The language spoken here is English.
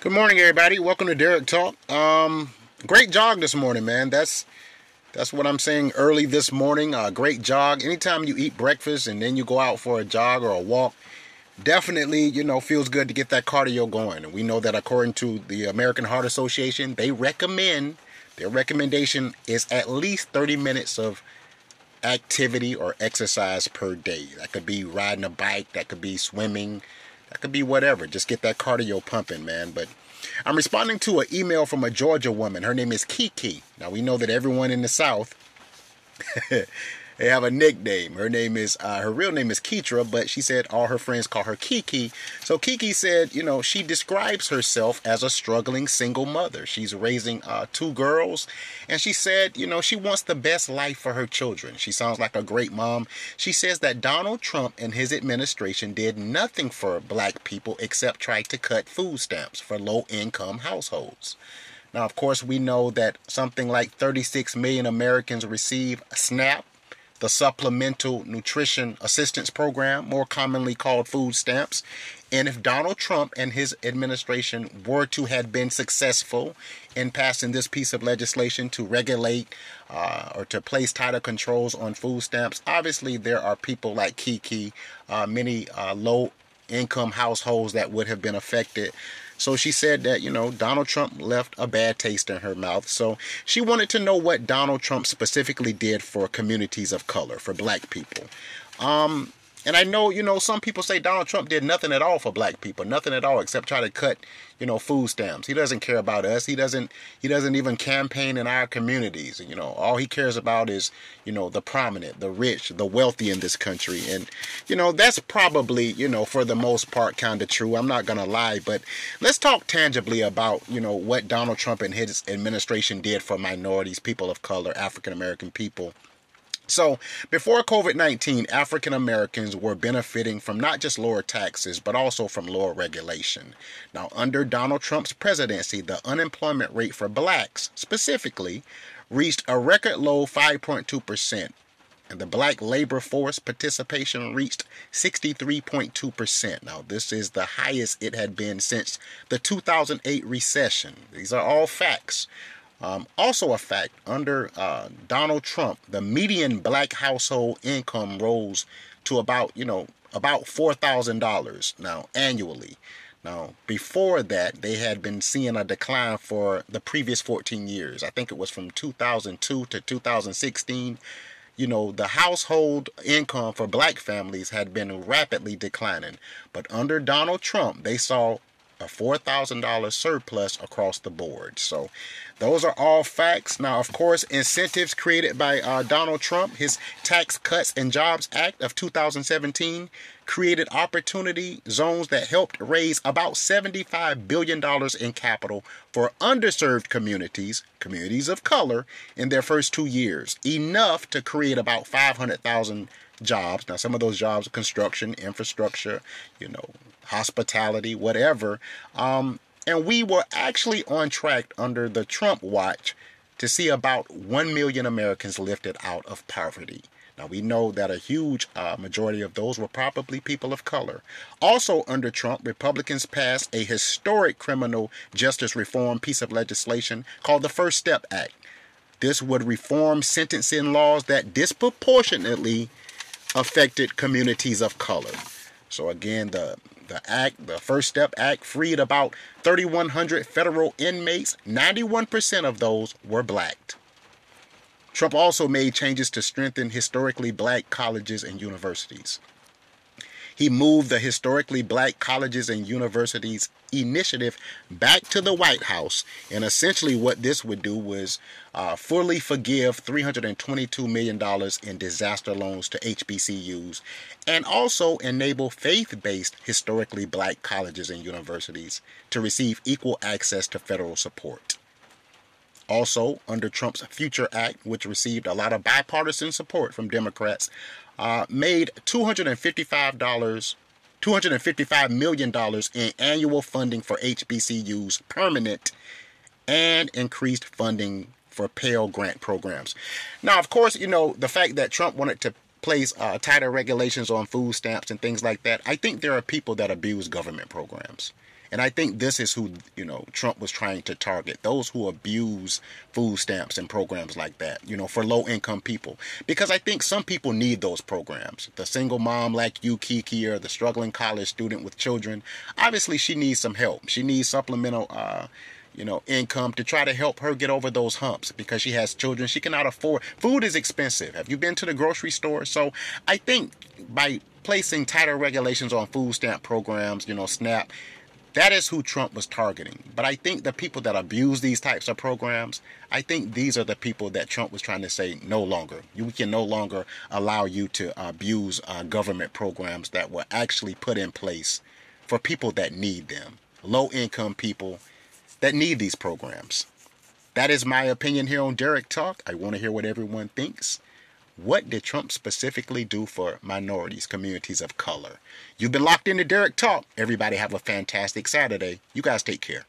Good morning, everybody. Welcome to Derrick Talk. Um, great jog this morning, man. That's that's what I'm saying. Early this morning, uh, great jog. Anytime you eat breakfast and then you go out for a jog or a walk, definitely you know feels good to get that cardio going. And we know that according to the American Heart Association, they recommend their recommendation is at least 30 minutes of activity or exercise per day. That could be riding a bike, that could be swimming, that could be whatever. Just get that cardio pumping, man. But I'm responding to an email from a Georgia woman. Her name is Kiki. Now we know that everyone in the South they have a nickname. Her name is uh, her real name is Keitra, but she said all her friends call her Kiki. So Kiki said, you know, she describes herself as a struggling single mother. She's raising uh, two girls, and she said, you know, she wants the best life for her children. She sounds like a great mom. She says that Donald Trump and his administration did nothing for black people except try to cut food stamps for low income households. Now, of course, we know that something like 36 million Americans receive SNAP, the Supplemental Nutrition Assistance Program, more commonly called food stamps. And if Donald Trump and his administration were to have been successful in passing this piece of legislation to regulate uh, or to place tighter controls on food stamps, obviously there are people like Kiki, uh, many uh, low income households that would have been affected. So she said that, you know, Donald Trump left a bad taste in her mouth. So she wanted to know what Donald Trump specifically did for communities of color, for black people. Um, and I know, you know, some people say Donald Trump did nothing at all for black people, nothing at all except try to cut, you know, food stamps. He doesn't care about us. He doesn't he doesn't even campaign in our communities. You know, all he cares about is, you know, the prominent, the rich, the wealthy in this country. And, you know, that's probably, you know, for the most part kind of true. I'm not going to lie, but let's talk tangibly about, you know, what Donald Trump and his administration did for minorities, people of color, African American people so, before COVID 19, African Americans were benefiting from not just lower taxes, but also from lower regulation. Now, under Donald Trump's presidency, the unemployment rate for blacks specifically reached a record low 5.2%, and the black labor force participation reached 63.2%. Now, this is the highest it had been since the 2008 recession. These are all facts. Um, also, a fact under uh, Donald Trump, the median black household income rose to about, you know, about $4,000 now annually. Now, before that, they had been seeing a decline for the previous 14 years. I think it was from 2002 to 2016. You know, the household income for black families had been rapidly declining. But under Donald Trump, they saw a $4,000 surplus across the board. So those are all facts. Now, of course, incentives created by uh, Donald Trump, his Tax Cuts and Jobs Act of 2017, created opportunity zones that helped raise about $75 billion in capital for underserved communities, communities of color, in their first two years, enough to create about 500,000 jobs. Now, some of those jobs are construction, infrastructure, you know, hospitality, whatever. Um, and we were actually on track under the Trump watch to see about 1 million Americans lifted out of poverty. Now, we know that a huge uh, majority of those were probably people of color. Also, under Trump, Republicans passed a historic criminal justice reform piece of legislation called the First Step Act. This would reform sentencing laws that disproportionately affected communities of color. So again, the the act, the First Step Act, freed about 3,100 federal inmates. 91% of those were black. Trump also made changes to strengthen historically black colleges and universities. He moved the historically black colleges and universities initiative back to the White House. And essentially, what this would do was uh, fully forgive $322 million in disaster loans to HBCUs and also enable faith based historically black colleges and universities to receive equal access to federal support. Also, under Trump's Future Act, which received a lot of bipartisan support from Democrats, uh, made $255 $255 million in annual funding for HBCUs permanent and increased funding for Pell Grant programs. Now, of course, you know, the fact that Trump wanted to place uh, tighter regulations on food stamps and things like that, I think there are people that abuse government programs. And I think this is who, you know, Trump was trying to target those who abuse food stamps and programs like that, you know, for low income people. Because I think some people need those programs. The single mom like you, Kiki, or the struggling college student with children, obviously she needs some help. She needs supplemental, uh, you know, income to try to help her get over those humps because she has children. She cannot afford food is expensive. Have you been to the grocery store? So I think by placing tighter regulations on food stamp programs, you know, SNAP, that is who Trump was targeting. But I think the people that abuse these types of programs, I think these are the people that Trump was trying to say no longer. You can no longer allow you to abuse uh, government programs that were actually put in place for people that need them, low income people that need these programs. That is my opinion here on Derrick Talk. I want to hear what everyone thinks. What did Trump specifically do for minorities, communities of color? You've been locked into Derrick Talk. Everybody have a fantastic Saturday. You guys take care.